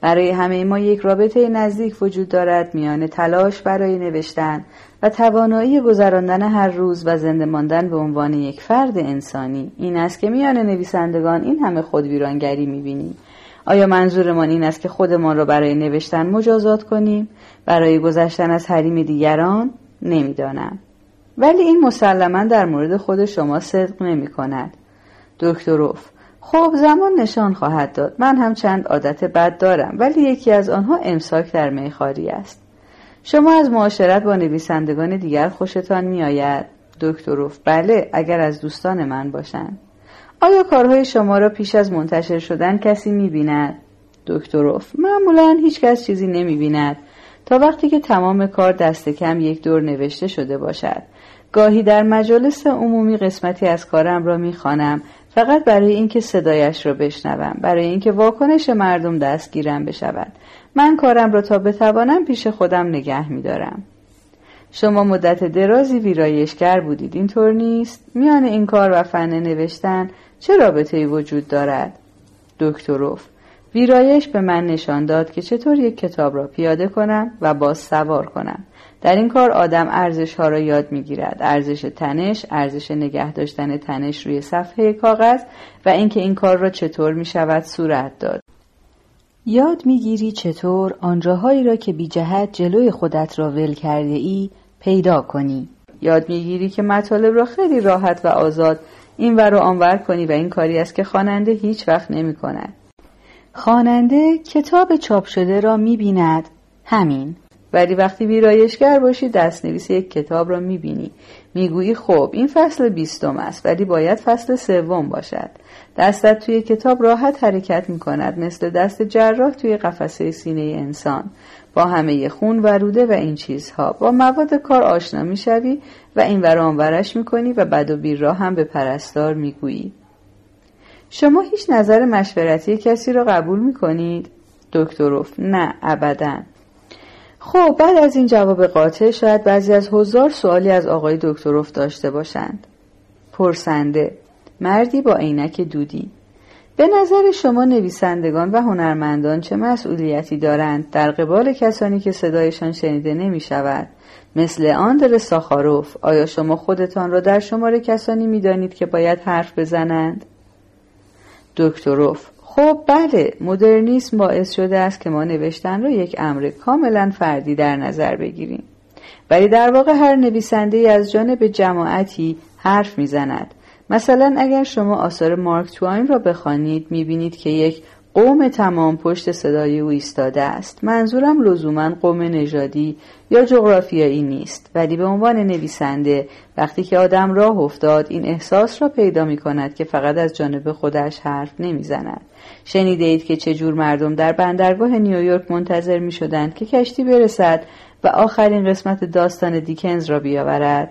Speaker 1: برای همه ما یک رابطه نزدیک وجود دارد میان تلاش برای نوشتن و توانایی گذراندن هر روز و زنده ماندن به عنوان یک فرد انسانی. این است که میان نویسندگان این همه خودویرانگری می‌بینیم. آیا منظورمان این است که خودمان را برای نوشتن مجازات کنیم؟ برای گذشتن از حریم دیگران نمی‌دانم. ولی این مسلما در مورد خود شما صدق نمی کند. دکتروف خب زمان نشان خواهد داد. من هم چند عادت بد دارم ولی یکی از آنها امساک در میخاری است. شما از معاشرت با نویسندگان دیگر خوشتان میآید دکتروف بله اگر از دوستان من باشند. آیا کارهای شما را پیش از منتشر شدن کسی می‌بیند دکتروف معمولا هیچ کس چیزی نمی‌بیند تا وقتی که تمام کار دست کم یک دور نوشته شده باشد. گاهی در مجالس عمومی قسمتی از کارم را می‌خوانم. فقط برای اینکه صدایش را بشنوم. برای اینکه واکنش مردم دستگیرم بشود. من کارم را تا بتوانم پیش خودم نگه میدارم. شما مدت درازی ویرایشگر بودید. اینطور نیست؟ میان این کار و فن نوشتن چه رابطه وجود دارد؟ دکتروف ویرایش به من نشان داد که چطور یک کتاب را پیاده کنم و باز سوار کنم. در این کار آدم ارزش ها را یاد می‌گیرد. ارزش تنش ارزش نگه داشتن تنش روی صفحه کاغذ و اینکه این کار را چطور می شود صورت داد. یاد می‌گیری چطور آنجاهایی را که بی جهت جلوی خودت را ول کرده ای پیدا کنی. یاد می‌گیری که مطالب را خیلی راحت و آزاد این ور و آنور کنی و این کاری است که خواننده هیچ وقت نمی کند خواننده کتاب چاپ شده را می بیند همین. ولی وقتی ویرایشگر باشی دستنویس یک کتاب را می‌بینی. می‌گویی خب این فصل بیستم است ولی باید فصل سوم باشد. دستت توی کتاب راحت حرکت می‌کند مثل دست جراح توی قفسه سینه انسان. با همه خون و روده و این چیزها. با مواد کار آشنا می‌شوی و این ورانورش می‌کنی و بد و بیر را هم به پرستار می‌گویی. شما هیچ نظر مشورتی کسی را قبول می‌کنید؟ دکتروف نه ابدا. خب بعد از این جواب قاطع شاید بعضی از هزار سوالی از آقای دکتروف داشته باشند. پرسنده مردی با عینک دودی. به نظر شما نویسندگان و هنرمندان چه مسئولیتی دارند؟ در قبال کسانی که صدایشان شنیده نمی شود مثل آندر ساخاروف آیا شما خودتان را در شمار کسانی می دانید که باید حرف بزنند؟ دکتروف خب بله مدرنیسم باعث شده است که ما نوشتن را یک امر کاملا فردی در نظر بگیریم. ولی در واقع هر نویسنده از جانب جماعتی حرف می‌زند. مثلا اگر شما آثار مارک تواین را بخوانید می‌بینید که یک قوم تمام پشت صدای او ایستاده است. منظورم لزوما قوم نژادی یا جغرافیایی نیست ولی به عنوان نویسنده وقتی که آدم راه افتاد این احساس را پیدا می کند که فقط از جانب خودش حرف نمی‌زند. شنیده اید که چجور مردم در بندرگاه نیویورک منتظر می شدند که کشتی برسد و آخرین قسمت داستان دیکنز را بیاورد.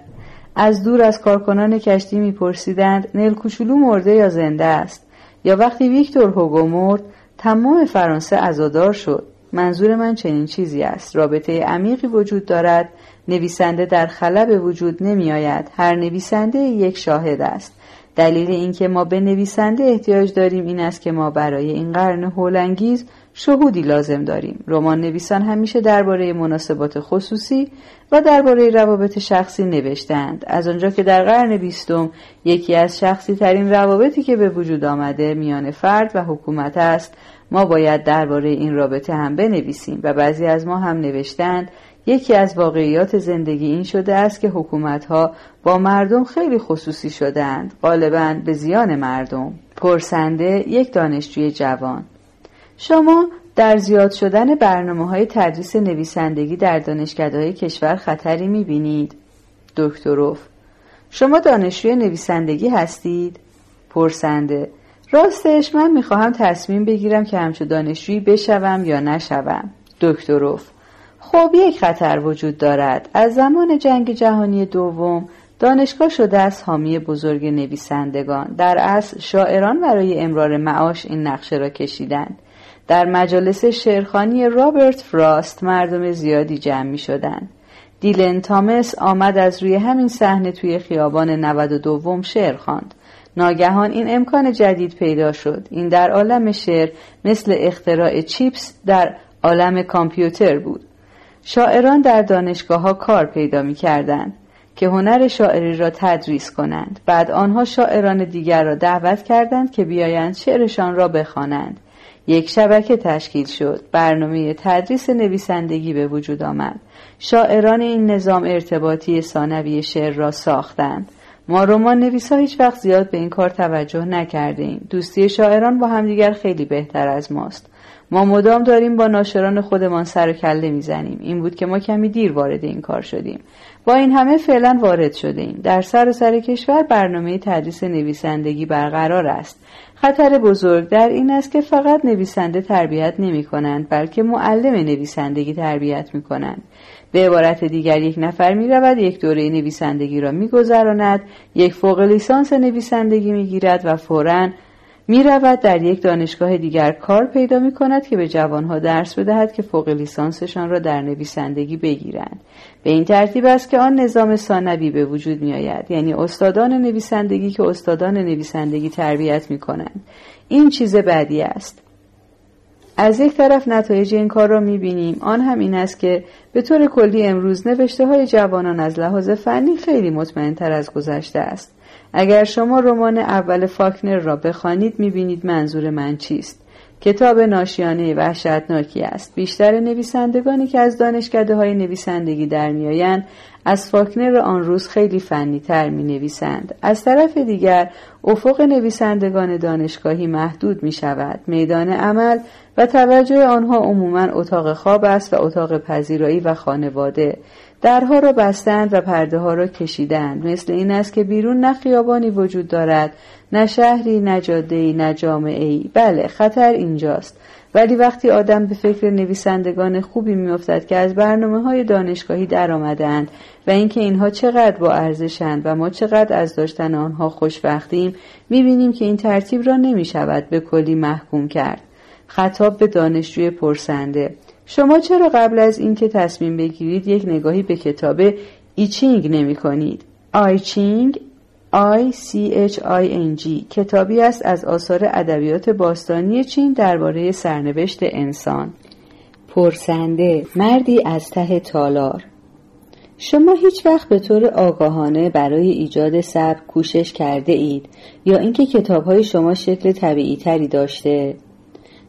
Speaker 1: از دور از کارکنان کشتی میپرسیدند نلکوشولو مرده یا زنده است؟ یا وقتی ویکتور هوگو مرد تمام فرانسه ازادار شد. منظور من چنین چیزی است. رابطه عمیقی وجود دارد. نویسنده در خلا به وجود نمی آید هر نویسنده یک شاهد است. دلیل اینکه ما به نویسنده احتیاج داریم این است که ما برای این قرن هولانگیز شهودی لازم داریم. رمان نویسان همیشه درباره مناسبات خصوصی و درباره روابط شخصی نوشتند. از آنجا که در قرن بیستم یکی از شخصی ترین روابطی که به وجود آمده میان فرد و حکومت است. ما باید درباره این رابطه هم بنویسیم و بعضی از ما هم نوشتند. یکی از واقعیات زندگی این شده است که حکومتها با مردم خیلی خصوصی شدند غالبا به زیان مردم. پرسنده یک دانشجوی جوان. شما در زیاد شدن برنامه های تدریس نویسندگی در های کشور خطری می‌بینید؟ دکتروف شما دانشجوی نویسندگی هستید؟ پرسنده راستش من می‌خواهم تصمیم بگیرم که همچو دانشجویی بشوم یا نشوم دکتروف خب یک خطر وجود دارد از زمان جنگ جهانی دوم دانشگاه شده از حامی بزرگ نویسندگان در اصل شاعران برای امرار معاش این نقشه را کشیدند در مجالس شعرخانی رابرت فراست مردم زیادی جمع می شدند. دیلن تامس آمد از روی همین صحنه توی خیابان 92 شعر خواند. ناگهان این امکان جدید پیدا شد. این در عالم شعر مثل اختراع چیپس در عالم کامپیوتر بود. شاعران در دانشگاه ها کار پیدا می کردن که هنر شاعری را تدریس کنند. بعد آنها شاعران دیگر را دعوت کردند که بیایند شعرشان را بخوانند. یک شبکه تشکیل شد. برنامه تدریس نویسندگی به وجود آمد. شاعران این نظام ارتباطی ثانوی شعر را ساختند. ما رمان نویسا هیچ وقت زیاد به این کار توجه نکرده ایم. دوستی شاعران با همدیگر خیلی بهتر از ماست. ما مدام داریم با ناشران خودمان سر و کله می‌زنیم. این بود که ما کمی دیر وارد این کار شدیم. با این همه فعلا وارد شده ایم در سر و سر کشور برنامه تدریس نویسندگی برقرار است. خطر بزرگ در این است که فقط نویسنده تربیت نمی کنند بلکه معلم نویسندگی تربیت می کنند به عبارت دیگر یک نفر می رود یک دوره نویسندگی را می گذراند یک فوق لیسانس نویسندگی می گیرد و فوراً می رود در یک دانشگاه دیگر کار پیدا می کند که به جوانها درس بدهد که فوق لیسانسشان را در نویسندگی بگیرند. به این ترتیب است که آن نظام ثانوی به وجود می آید یعنی استادان نویسندگی که استادان نویسندگی تربیت می کنند این چیز بعدی است. از یک طرف نتایج این کار را می بینیم آن هم این است که به طور کلی امروز نوشته های جوانان از لحاظ فنی خیلی مطمئن تر از گذشته است. اگر شما رمان اول فاکنر را بخوانید می‌بینید منظور من چیست کتاب ناشیانه وحشتناکی است بیشتر نویسندگانی که از دانشکده های نویسندگی در میآیند از فاکنر آن روز خیلی فنی تر می نویسند. از طرف دیگر افق نویسندگان دانشگاهی محدود می شود. میدان عمل و توجه آنها عموما اتاق خواب است و اتاق پذیرایی و خانواده. درها را بستند و پرده ها را کشیدند. مثل این است که بیرون نه خیابانی وجود دارد نه شهری نه جاده نه جامعه ای بله خطر اینجاست. ولی وقتی آدم به فکر نویسندگان خوبی میافتد که از برنامه های دانشگاهی درآمدند و اینکه اینها چقدر با ارزشند و ما چقدر از داشتن آنها خوشبختیم می‌بینیم که این ترتیب را نمی شود به کلی محکوم کرد. خطاب به دانشجوی پرسنده شما چرا قبل از اینکه تصمیم بگیرید یک نگاهی به کتاب ایچینگ نمی کنید؟ آیچینگ I C H I N G. کتابی است از آثار ادبیات باستانی چین درباره سرنوشت انسان. پرسنده مردی از ته تالار. شما هیچ وقت به طور آگاهانه برای ایجاد سبک کوشش کرده اید یا اینکه کتاب های شما شکل طبیعی تری داشته؟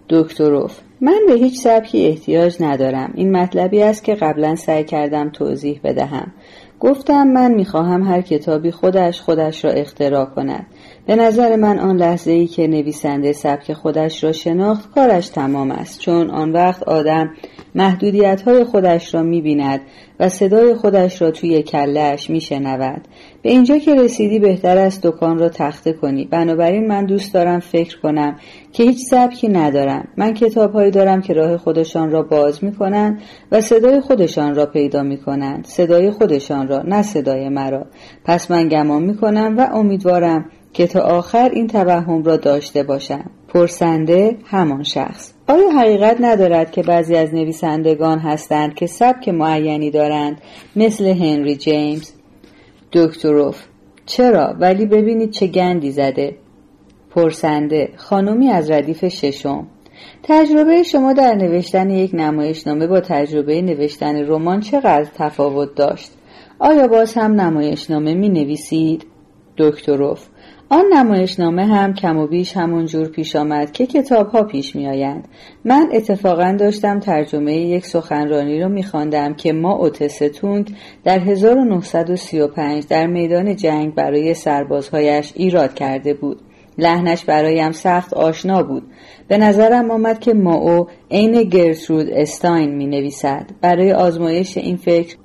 Speaker 1: دکتروف من به هیچ سبکی احتیاج ندارم. این مطلبی است که قبلا سعی کردم توضیح بدهم. گفتم من می‌خواهم هر کتابی خودش خودش را اختراع کند. به نظر من آن لحظه ای که نویسنده سبک خودش را شناخت کارش تمام است چون آن وقت آدم محدودیت های خودش را می بیند و صدای خودش را توی کلش می شنود. به اینجا که رسیدی بهتر است دکان را تخته کنی. بنابراین من دوست دارم فکر کنم که هیچ سبکی ندارم. من کتاب هایی دارم که راه خودشان را باز می کنند و صدای خودشان را پیدا می کنند صدای خودشان را نه صدای مرا. پس من گمان می کنم و امیدوارم که تا آخر این توهم را داشته باشم. پرسنده همان شخص. آیا حقیقت ندارد که بعضی از نویسندگان هستند که سبک معینی دارند مثل هنری جیمز؟ دکتروف چرا؟ ولی ببینید چه گندی زده. پرسنده خانومی از ردیف ششم. تجربه شما در نوشتن یک نمایشنامه با تجربه نوشتن رمان چقدر تفاوت داشت؟ آیا باز هم نمایشنامه می نویسید؟ دکتروف آن نمایشنامه هم کم و بیش همون جور پیش آمد که کتاب ها پیش می آیند. من اتفاقا داشتم ترجمه یک سخنرانی رو می خواندم که ما اوتستونگ در 1935 در میدان جنگ برای سربازهایش ایراد کرده بود. لحنش برایم سخت آشنا بود. به نظرم آمد که ما او عین گرترود استاین می نویسد. برای آزمایش این فکر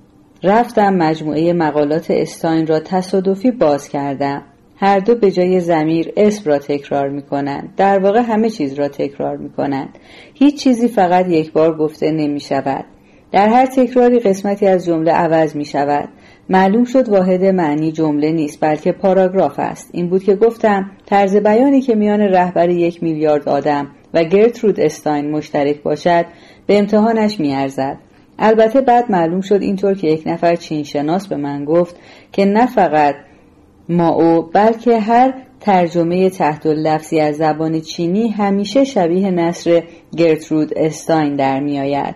Speaker 1: رفتم مجموعه مقالات استاین را تصادفی باز کردم. هر دو به جای زمیر اسم را تکرار می کنند. در واقع همه چیز را تکرار می کنند. هیچ چیزی فقط یک بار گفته نمی شود. در هر تکراری قسمتی از جمله عوض می شود. معلوم شد واحد معنی جمله نیست بلکه پاراگراف است. این بود که گفتم طرز بیانی که میان رهبر یک میلیارد آدم و گرترود استاین مشترک باشد به امتحانش میارزد. البته بعد معلوم شد اینطور که یک نفر چین شناس به من گفت که نه فقط ما او بلکه هر ترجمه تحت لفظی از زبان چینی همیشه شبیه نصر گرترود استاین در می آید.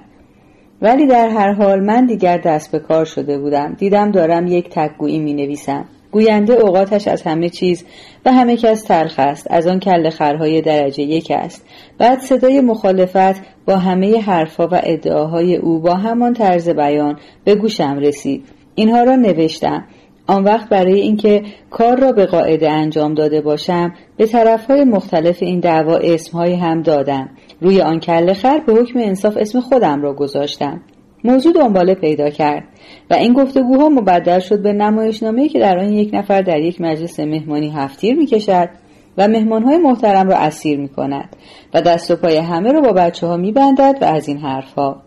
Speaker 1: ولی در هر حال من دیگر دست به کار شده بودم دیدم دارم یک تکگویی می نویسم گوینده اوقاتش از همه چیز و همه کس تلخ است. از آن کل خرهای درجه یک است. بعد صدای مخالفت با همه حرفها و ادعاهای او با همان طرز بیان به گوشم رسید. اینها را نوشتم. آن وقت برای اینکه کار را به قاعده انجام داده باشم به طرفهای مختلف این دعوا اسمهایی هم دادم. روی آن کله خر به حکم انصاف اسم خودم را گذاشتم. موضوع دنباله پیدا کرد و این گفتگوها مبدل شد به نمایشنامه که در آن یک نفر در یک مجلس مهمانی هفتیر می‌کشد و مهمانهای محترم را اسیر می کند و دست و پای همه را با بچه ها می بندد و از این حرفها.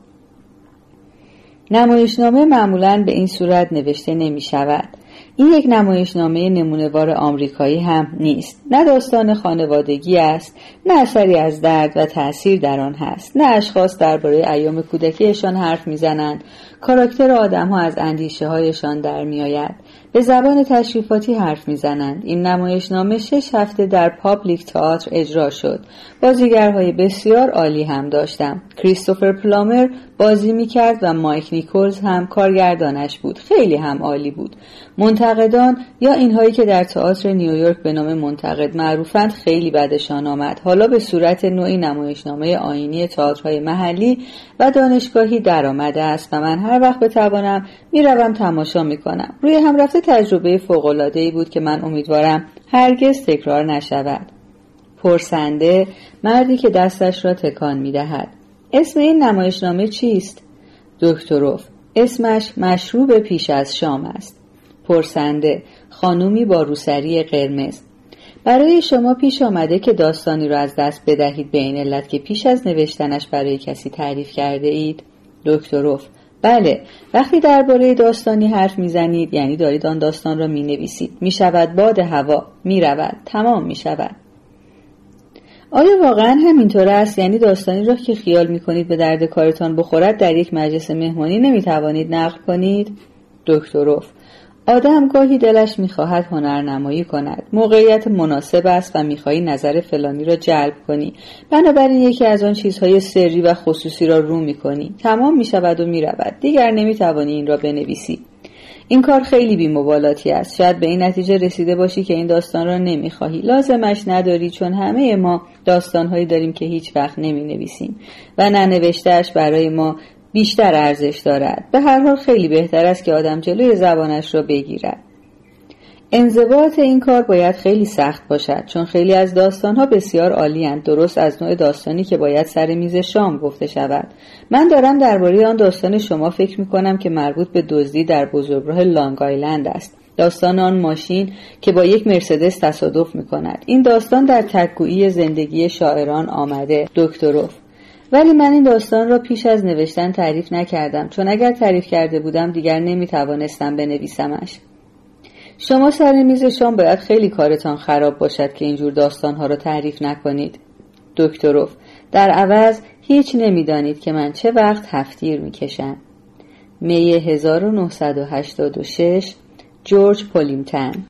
Speaker 1: نمایشنامه معمولا به این صورت نوشته نمی شود این یک نمایشنامه نمونهوار آمریکایی هم نیست. نه داستان خانوادگی است نه اثری از درد و تاثیر در آن هست. نه اشخاص درباره ایام کودکیشان حرف می‌زنند. کاراکتر آدمها از اندیشه هایشان در میآید. به زبان تشریفاتی حرف می‌زنند. این نمایشنامه شش هفته در پابلیک تئاتر اجرا شد. بازیگرهای بسیار عالی هم داشتم. کریستوفر پلامر بازی می‌کرد و مایک نیکولز هم کارگردانش بود. خیلی هم عالی بود. منتقدان یا اینهایی که در تئاتر نیویورک به نام منتقد معروفند خیلی بدشان آمد. حالا به صورت نوعی نمایشنامه آینی تئاترهای محلی و دانشگاهی درآمده است و من هر وقت بتوانم می‌روم تماشا می‌کنم. روی هم رفته تجربه ای بود که من امیدوارم هرگز تکرار نشود. پرسنده مردی که دستش را تکان می‌دهد. اسم این نمایشنامه چیست؟ دکتروف اسمش مشروب پیش از شام است. پرسنده خانومی با روسری قرمز. برای شما پیش آمده که داستانی را از دست بدهید به این علت که پیش از نوشتنش برای کسی تعریف کرده اید؟ دکتروف بله وقتی درباره داستانی حرف می‌زنید یعنی دارید آن داستان را می نویسید می شود باد هوا می رود تمام می شود آیا واقعا همینطور است؟ یعنی داستانی را که خیال می کنید به درد کارتان بخورد در یک مجلس مهمانی نمی توانید نقل کنید؟ دکتروف آدم گاهی دلش می‌خواهد هنرنمایی کند. موقعیت مناسب است و می‌خواهی نظر فلانی را جلب کنی. بنابراین یکی از آن چیزهای سری و خصوصی را رو می‌کنی. تمام می‌شود و می‌رود. دیگر نمی‌توانی این را بنویسی. این کار خیلی بیمبالاتی است. شاید به این نتیجه رسیده باشی که این داستان را نمی‌خواهی. لازمش نداری چون همه ما داستانهایی داریم که هیچ وقت نمی نویسیم و ننوشتهش برای ما بیشتر ارزش دارد. به هر حال خیلی بهتر است که آدم جلوی زبانش را بگیرد. انضباط این کار باید خیلی سخت باشد چون خیلی از داستانها بسیار عالیاند درست از نوع داستانی که باید سر میز شام گفته شود. من دارم درباره آن داستان شما فکر می کنم که مربوط به دزدی در بزرگراه لانگ آیلند است. داستان آن ماشین که با یک مرسدس تصادف می کند این داستان در تکگویی زندگی شاعران آمده. دکتروف ولی من این داستان را پیش از نوشتن تعریف نکردم. چون اگر تعریف کرده بودم دیگر نمی توانستم بنویسمش. شما سر میز شام باید خیلی کارتان خراب باشد که اینجور داستانها را تعریف نکنید. دکتروف در عوض هیچ نمی‌دانید که من چه وقت هفتیر می‌کشم. می 1986 جورج پولیمتن